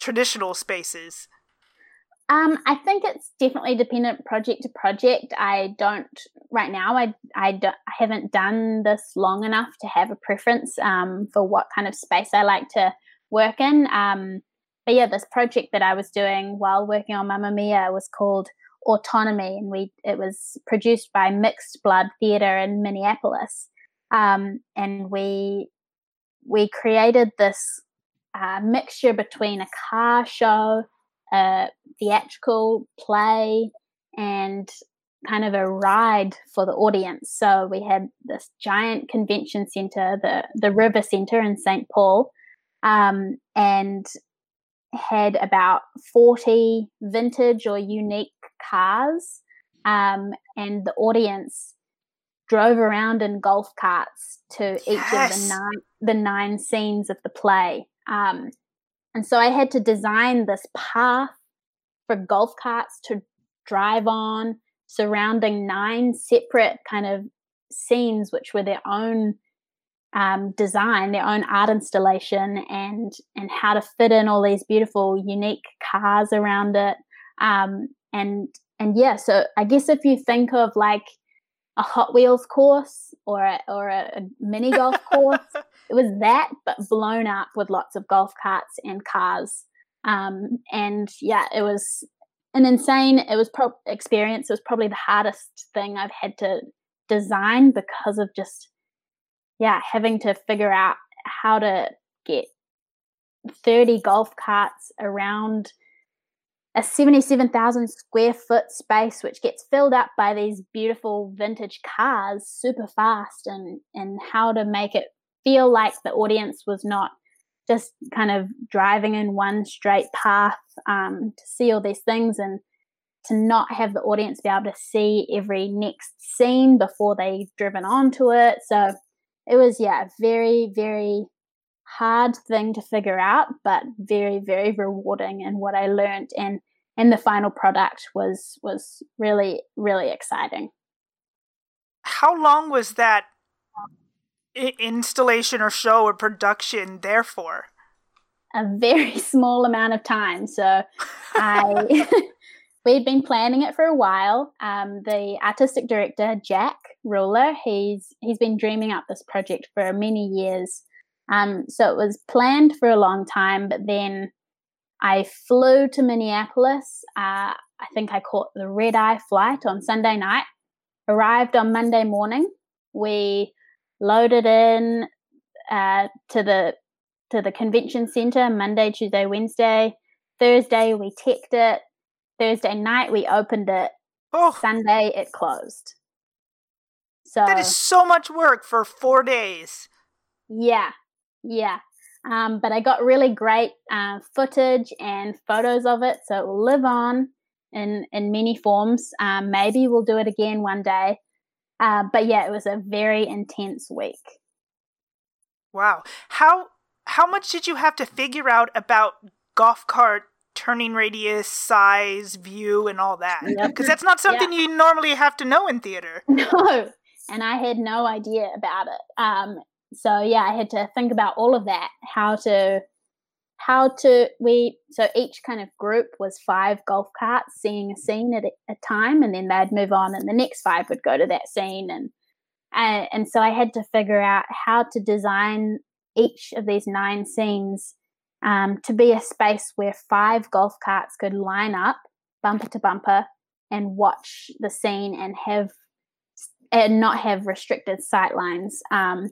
traditional spaces um, I think it's definitely dependent project to project. I don't right now. I I, don't, I haven't done this long enough to have a preference um, for what kind of space I like to work in. Um, but yeah, this project that I was doing while working on Mamma Mia was called Autonomy, and we it was produced by Mixed Blood Theatre in Minneapolis, um, and we we created this uh, mixture between a car show, a theatrical play, and kind of a ride for the audience. So we had this giant convention center, the the River Center in St. Paul, um, and had about 40 vintage or unique cars, um, and the audience drove around in golf carts to each of the nine, the nine scenes of the play. Um, and so I had to design this path for golf carts to drive on, surrounding nine separate kind of scenes, which were their own um, design, their own art installation, and and how to fit in all these beautiful, unique cars around it. Um, and and yeah, so I guess if you think of like a Hot Wheels course or a, or a, a mini golf course, it was that, but blown up with lots of golf carts and cars. Um, and yeah, it was an insane. It was pro- experience. It was probably the hardest thing I've had to design because of just yeah, having to figure out how to get 30 golf carts around a 77,000 square foot space, which gets filled up by these beautiful vintage cars super fast, and, and how to make it feel like the audience was not just kind of driving in one straight path um, to see all these things and to not have the audience be able to see every next scene before they've driven onto it. So it was, yeah, very, very hard thing to figure out, but very, very rewarding and what I learned and and the final product was was really, really exciting. How long was that installation or show or production there for? A very small amount of time. So I we'd been planning it for a while. Um, the artistic director Jack Reuler, he's he's been dreaming up this project for many years. Um, so it was planned for a long time, but then I flew to Minneapolis. Uh, I think I caught the red eye flight on Sunday night. Arrived on Monday morning. We loaded in uh, to the to the convention center Monday, Tuesday, Wednesday. Thursday we teched it. Thursday night we opened it. Oh. Sunday it closed. So that is so much work for four days. Yeah, yeah. Um, but I got really great uh, footage and photos of it, so it will live on in in many forms. Um, maybe we'll do it again one day. Uh, but yeah, it was a very intense week. Wow how how much did you have to figure out about golf cart turning radius, size, view, and all that? Because yep. that's not something yeah. you normally have to know in theater. No, and I had no idea about it. Um, so yeah, I had to think about all of that. How to, how to we so each kind of group was five golf carts seeing a scene at a time, and then they'd move on, and the next five would go to that scene, and and, so I had to figure out how to design each of these nine scenes um, to be a space where five golf carts could line up bumper to bumper and watch the scene and have and not have restricted sight lines. Um,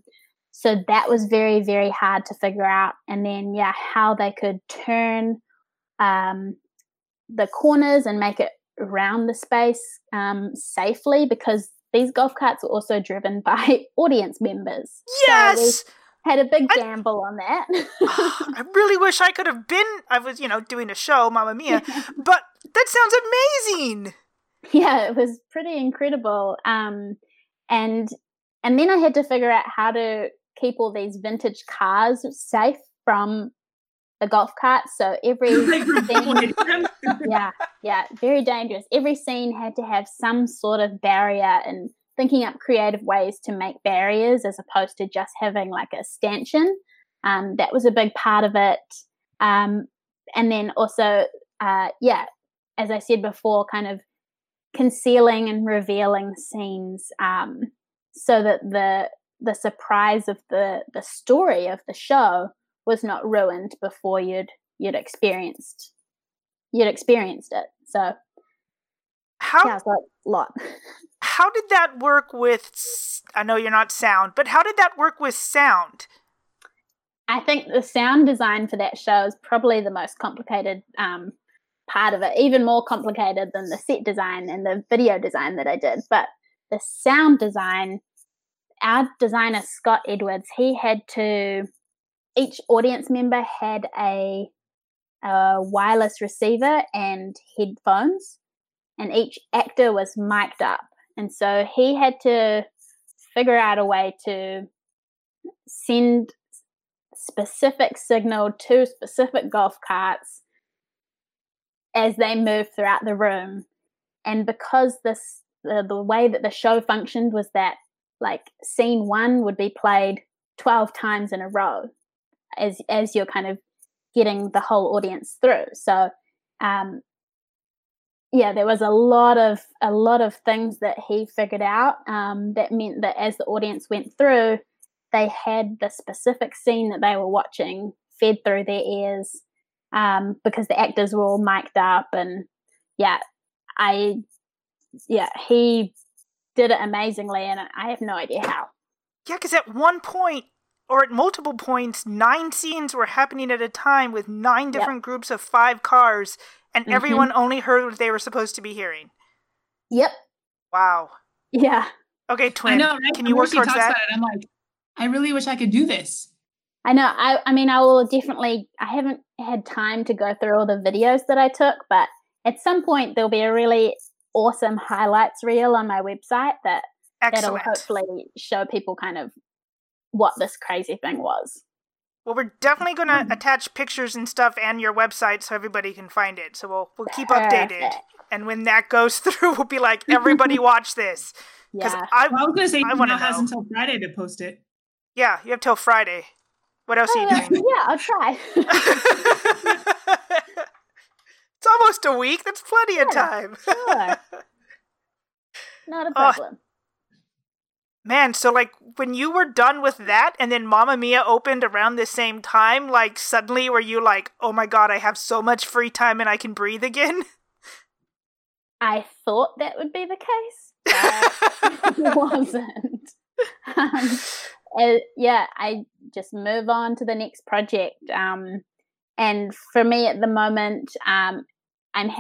so that was very very hard to figure out. And then yeah, how they could turn um, the corners and make it around the space um, safely because these golf carts were also driven by audience members. Yes. So had a big gamble I, on that. I really wish I could have been. I was, you know, doing a show, Mamma Mia, but that sounds amazing. Yeah, it was pretty incredible. Um, and and then I had to figure out how to keep all these vintage cars safe from the golf cart. So every scene, yeah, yeah, very dangerous. Every scene had to have some sort of barrier and thinking up creative ways to make barriers as opposed to just having like a stanchion. Um, that was a big part of it. Um, and then also, uh, yeah, as I said before, kind of concealing and revealing scenes um, so that the the surprise of the the story of the show was not ruined before you'd you'd experienced you'd experienced it. So how yeah, so lot. How did that work with? I know you're not sound, but how did that work with sound? I think the sound design for that show is probably the most complicated um, part of it, even more complicated than the set design and the video design that I did. But the sound design, our designer Scott Edwards, he had to each audience member had a, a wireless receiver and headphones, and each actor was mic'd up. And so he had to figure out a way to send specific signal to specific golf carts as they move throughout the room. And because this the, the way that the show functioned was that like scene one would be played 12 times in a row as as you're kind of getting the whole audience through. So um, yeah, there was a lot of a lot of things that he figured out um, that meant that as the audience went through, they had the specific scene that they were watching fed through their ears um, because the actors were all mic'd up and yeah, I yeah he did it amazingly and I have no idea how. Yeah, because at one point or at multiple points, nine scenes were happening at a time with nine different yep. groups of five cars, and mm-hmm. everyone only heard what they were supposed to be hearing. Yep. Wow. Yeah. Okay, twin. I know, right? Can you work towards that? I'm like, I really wish I could do this. I know. I, I mean, I will definitely. I haven't had time to go through all the videos that I took, but at some point there'll be a really awesome highlights reel on my website that Excellent. that'll hopefully show people kind of what this crazy thing was. Well, we're definitely going to Mm. attach pictures and stuff and your website so everybody can find it. So we'll we'll keep updated. And when that goes through, we'll be like, everybody watch this. Because Yeah. I, Well, I was going to say, I I wanna now has until Friday to post it. yeah, you have till Friday. What else are you doing? yeah, I'll try. it's almost a week. That's plenty of time. sure. Not a Oh, problem. Man, so like when you were done with that and then Mamma Mia opened around the same time, like suddenly were you like, oh my god, I have so much free time and I can breathe again? I thought that would be the case, but it wasn't. Um, uh, yeah, I just move on to the next project. Um, and for me at the moment, um, I'm,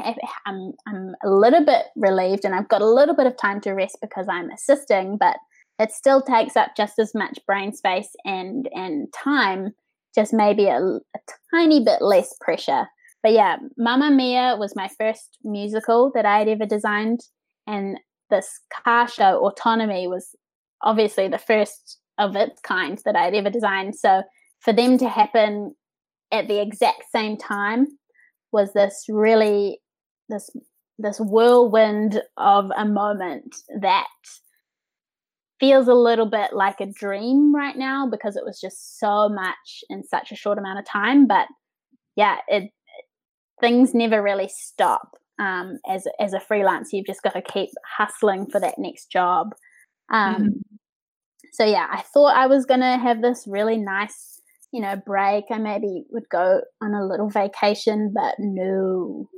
I'm I'm a little bit relieved, and I've got a little bit of time to rest because I'm assisting, but it still takes up just as much brain space and and time, just maybe a, a tiny bit less pressure. But yeah, Mamma Mia was my first musical that I had ever designed, and this car show Autonomy was obviously the first of its kind that I'd ever designed. So for them to happen at the exact same time was this really this this whirlwind of a moment that feels a little bit like a dream right now because it was just so much in such a short amount of time but yeah it things never really stop um, as as a freelancer you've just got to keep hustling for that next job um, Mhm. So yeah i thought i was going to have this really nice you know break i maybe would go on a little vacation but no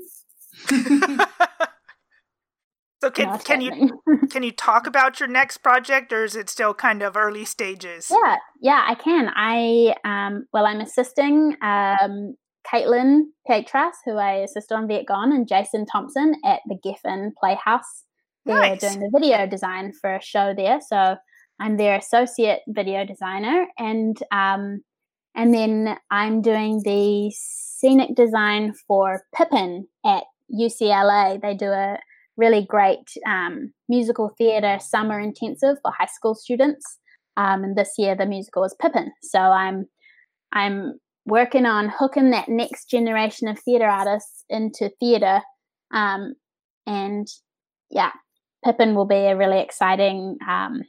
so can not can you can you talk about your next project or is it still kind of early stages? Yeah, yeah, I can. I um, well, I'm assisting um, Kaitlyn Pietras, who I assist on Vietgon, and Jason Thompson at the Geffen Playhouse. They're Nice. doing the video design for a show there, so I'm their associate video designer, and um, and then I'm doing the scenic design for Pippin at UCLA. They do a really great um, musical theatre summer intensive for high school students. Um, and this year the musical is Pippin. So I'm I'm working on hooking that next generation of theatre artists into theatre. Um, and yeah, Pippin will be a really exciting um,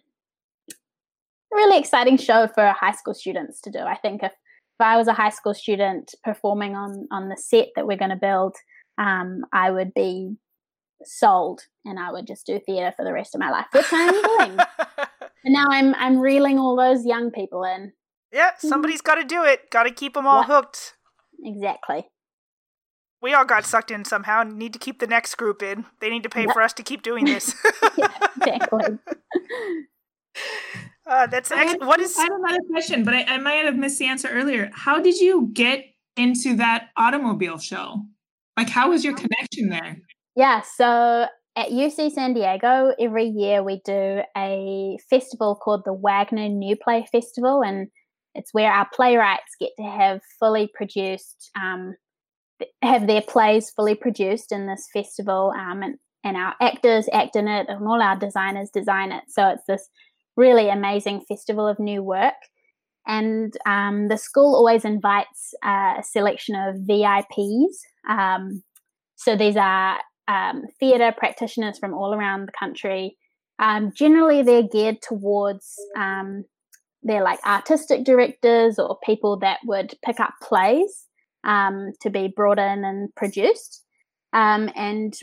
really exciting show for high school students to do. I think if if I was a high school student performing on on the set that we're going to build, um, I would be sold and I would just do theatre for the rest of my life, which I'm doing. And now I'm I'm reeling all those young people in. yeah, somebody's got to do it. Got to keep them all Yeah. hooked. Exactly. We all got sucked in somehow and need to keep the next group in. They need to pay Yep. for us to keep doing this. Yeah, exactly. uh, that's I ex- what is I had another question, but I, I might have missed the answer earlier. How did you get into that automobile show? Like, how was your connection there? yeah, so at UC San Diego, every year we do a festival called the Wagner New Play Festival, and it's where our playwrights get to have fully produced, um, have their plays fully produced in this festival, um, and, and our actors act in it, and all our designers design it. So it's this really amazing festival of new work. And um, the school always invites uh, a selection of VIPs. Um, so these are um, theatre practitioners from all around the country. Um, generally, they're geared towards um, they're like artistic directors or people that would pick up plays um, to be brought in and produced. And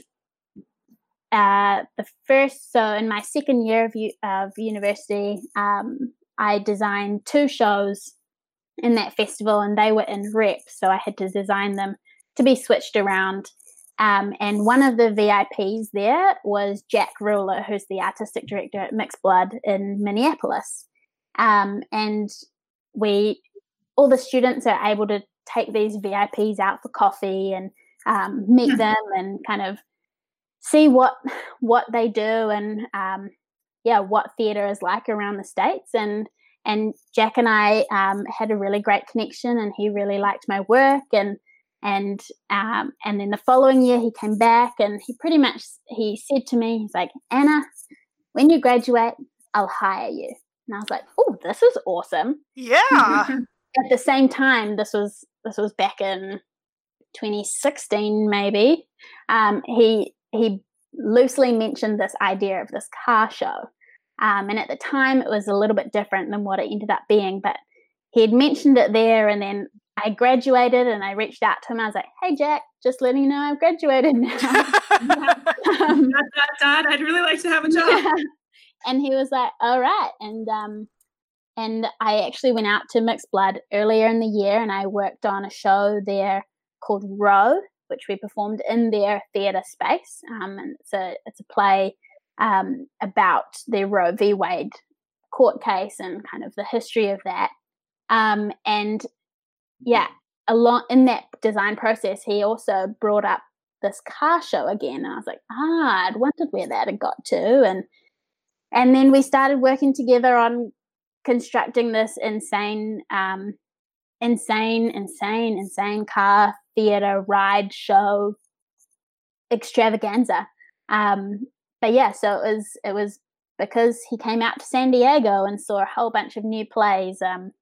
uh, the first, so in my second year of, u- of university, um, I designed two shows in that festival, and they were in rep, so I had to design them to be switched around. Um, and one of the VIPs there was Jack Reuler, who's the artistic director at Mixed Blood in Minneapolis. Um, and we, all the students are able to take these VIPs out for coffee and um, meet them and kind of see what what they do and um, yeah, what theatre is like around the states. And and Jack and I um, had a really great connection, and he really liked my work, and and um, and then the following year he came back, and he pretty much he said to me, he's like, Anna, when you graduate, I'll hire you, and I was like, oh, this is awesome. Yeah. At the same time, this was this was back in 2016, maybe. Um, he he loosely mentioned this idea of this car show. Um, and at the time, it was a little bit different than what it ended up being. But he had mentioned it there, and then I graduated and I reached out to him. I was like, hey, Jack, just letting you know I've graduated now. um, dad, dad, dad, I'd really like to have a job. Yeah. And he was like, all right. And, um, and I actually went out to Mixed Blood earlier in the year and I worked on a show there called Roe, which we performed in their theatre space. Um, and it's a, it's a play um, about the Roe v. Wade court case and kind of the history of that. Um, and yeah, along in that design process, he also brought up this car show again. And I was like, ah, I'd wondered where that had got to. And and then we started working together on constructing this insane, um, insane, insane, insane car theater ride show extravaganza. Um, but yeah, so it was it was because he came out to San Diego and saw a whole bunch of new plays um,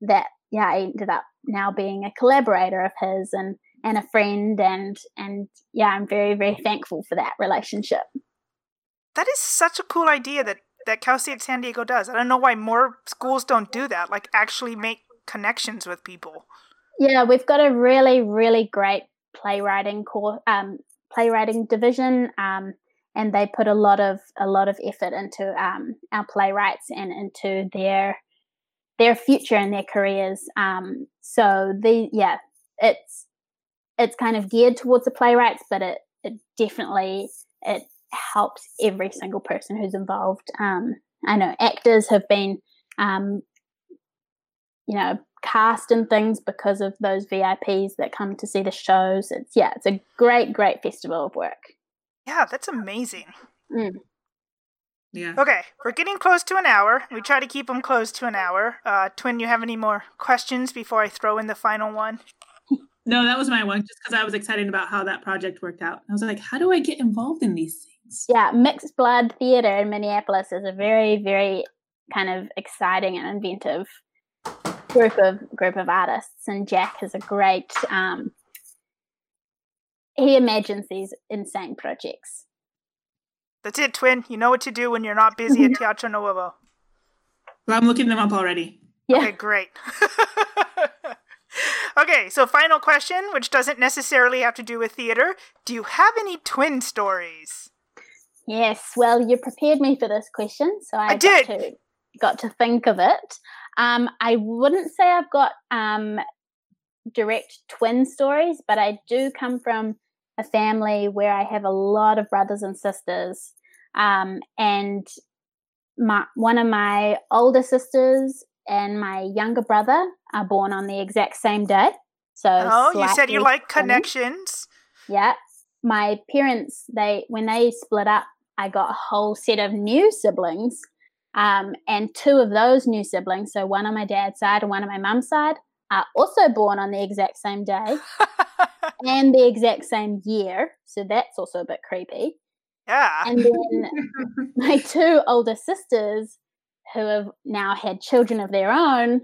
that yeah, I ended up now being a collaborator of his and and a friend and and yeah, I'm very very thankful for that relationship. That is such a cool idea that that Cal State San Diego does. I don't know why more schools don't do that. Like actually make connections with people. Yeah, we've got a really really great playwriting core um, playwriting division. Um, and they put a lot of a lot of effort into um, our playwrights and into their their future and their careers. Um, so the yeah, it's it's kind of geared towards the playwrights, but it it definitely it helps every single person who's involved. Um, I know actors have been, um, you know, cast and things because of those VIPs that come to see the shows. It's yeah, it's a great, great festival of work. Yeah, that's amazing. Mm. Yeah. Okay, we're getting close to an hour. We try to keep them close to an hour. Uh, Twin, you have any more questions before I throw in the final one? No, that was my one, just because I was excited about how that project worked out. I was like, how do I get involved in these things? Yeah, Mixed Blood Theater in Minneapolis is a very, very kind of exciting and inventive group of group of artists, and Jack is a great um, he imagines these insane projects. That's it, twin. You know what to do when you're not busy at Teatro Nuevo. Well, I'm looking them up already. Yeah. Okay, great. okay, so final question, which doesn't necessarily have to do with theater. Do you have any twin stories? Yes. Well, you prepared me for this question, so I, I did. Got to, got to think of it. Um, I wouldn't say I've got um, direct twin stories, but I do come from a family where I have a lot of brothers and sisters. Um, and my, one of my older sisters and my younger brother are born on the exact same day. So Oh, you said you like connections. Yeah. My parents, they when they split up, I got a whole set of new siblings. Um, and two of those new siblings, so one on my dad's side and one on my mum's side, are also born on the exact same day and the exact same year. So that's also a bit creepy. Yeah. And then my two older sisters, who have now had children of their own,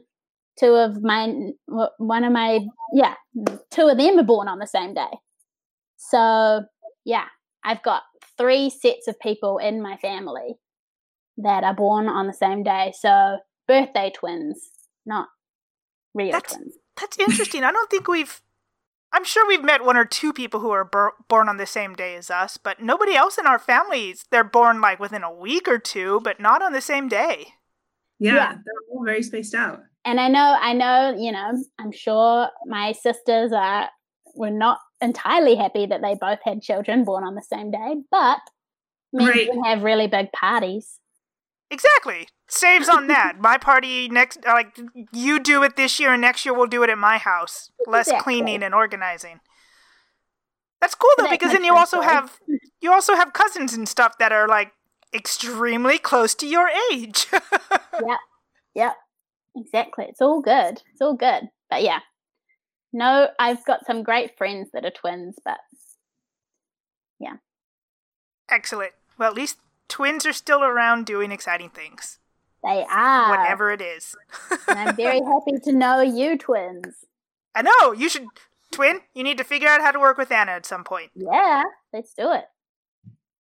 two of my, one of my, yeah, two of them are born on the same day. So, yeah, I've got three sets of people in my family that are born on the same day. So, birthday twins, not real that's, twins. That's interesting. I don't think we've. I'm sure we've met one or two people who are bur- born on the same day as us, but nobody else in our families. They're born like within a week or two, but not on the same day. Yeah, yeah. they're all very spaced out. And I know, I know, you know, I'm sure my sisters are were not entirely happy that they both had children born on the same day, but means right. we have really big parties. Exactly. Saves on that. my party next, uh, like you do it this year, and next year we'll do it at my house. Less exactly. cleaning and organizing. That's cool though, because then you also have you also have cousins and stuff that are like extremely close to your age. yeah, yeah, Exactly. It's all good. It's all good. But yeah. No, I've got some great friends that are twins, but yeah, Excellent. Well, at least twins are still around doing exciting things, they are. whatever it is. And I'm very happy to know you twins. I know you should twin. You need to figure out how to work with Anna at some point. Yeah, let's do it.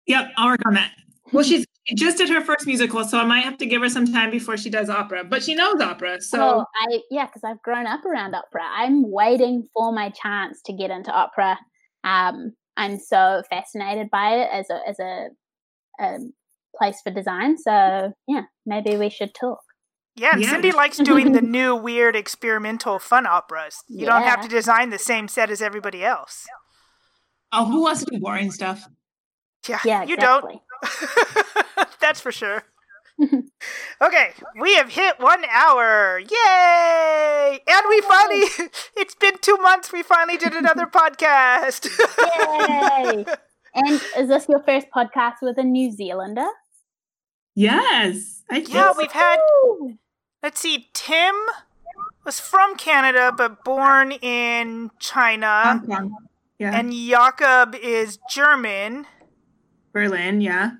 Yep, I'll work on that. Well, she's just did her first musical, so I might have to give her some time before she does opera. But she knows opera, so oh, I yeah, because I've grown up around opera. I'm waiting for my chance to get into opera. Um, I'm so fascinated by it as a as a, a place for design. So yeah, maybe we should talk. Yeah, and Yeah. Cindy likes doing the new, weird, experimental fun operas. You don't have to design the same set as everybody else. oh, who wants to do boring stuff? Yeah, Yeah, you exactly. don't. That's for sure. okay, we have hit one hour. Yay! And we finally, it's been two months, we finally did another podcast. Yay! And is this your first podcast with a New Zealander? Yes, I think yeah, we've had, let's see, Tim was from Canada but born in China. Hong Kong. Yeah, And Jakob is German, Berlin. Yeah,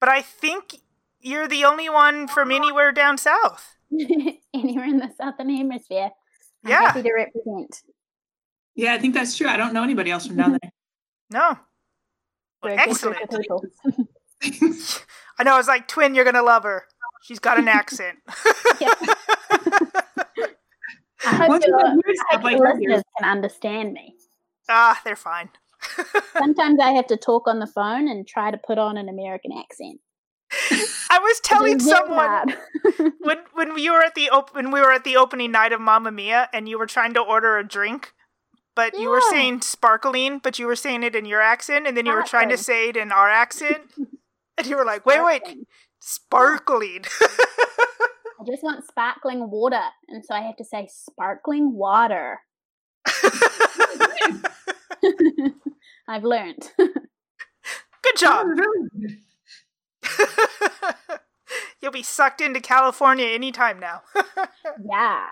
but I think you're the only one from anywhere down south. Anywhere in the southern hemisphere. I'm Yeah. happy to represent. yeah, I think that's true. I don't know anybody else from down there. No. We're Well, a good group excellent. I know. I was like, twin, you're gonna love her. She's got an accent. I hope Once you your, I hope like your listeners can understand me. ah, they're fine. Sometimes I have to talk on the phone and try to put on an American accent. I was telling someone when when you were at the op- when we were at the opening night of Mamma Mia and you were trying to order a drink, but you were saying sparkling, but you were saying it in your accent, and then you were trying to say it in our accent, and you were like, wait, wait, Sparkling. I just want sparkling water, and so I have to say sparkling water. I've learned. Good job. You'll be sucked into California anytime now. yeah.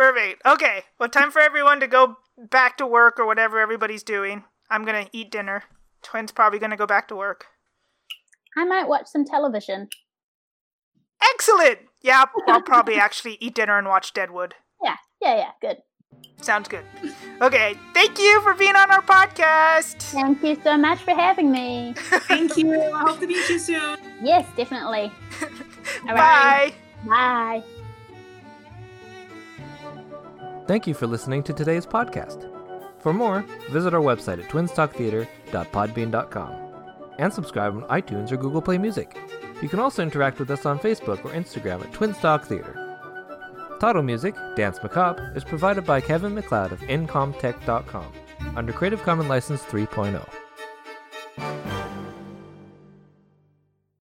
Perfect. Okay. Well, time for everyone to go back to work or whatever everybody's doing. I'm going to eat dinner. Twin's probably going to go back to work. I might watch some television. Excellent. Yeah, I'll probably actually eat dinner and watch Deadwood. Yeah, yeah, yeah. Good. Sounds good. Okay. Thank you for being on our podcast. Thank you so much for having me. Thank you. I hope to meet you soon. Yes, definitely. All right. Bye. Thank you for listening to today's podcast. For more, visit our website at twinstalktheater.podbean.com and subscribe on iTunes or Google Play Music. You can also interact with us on Facebook or Instagram at Twinstalk Theater. Title music, Danse Macabre, is provided by Kevin MacLeod of Incompetech.com under Creative Commons License 3.0.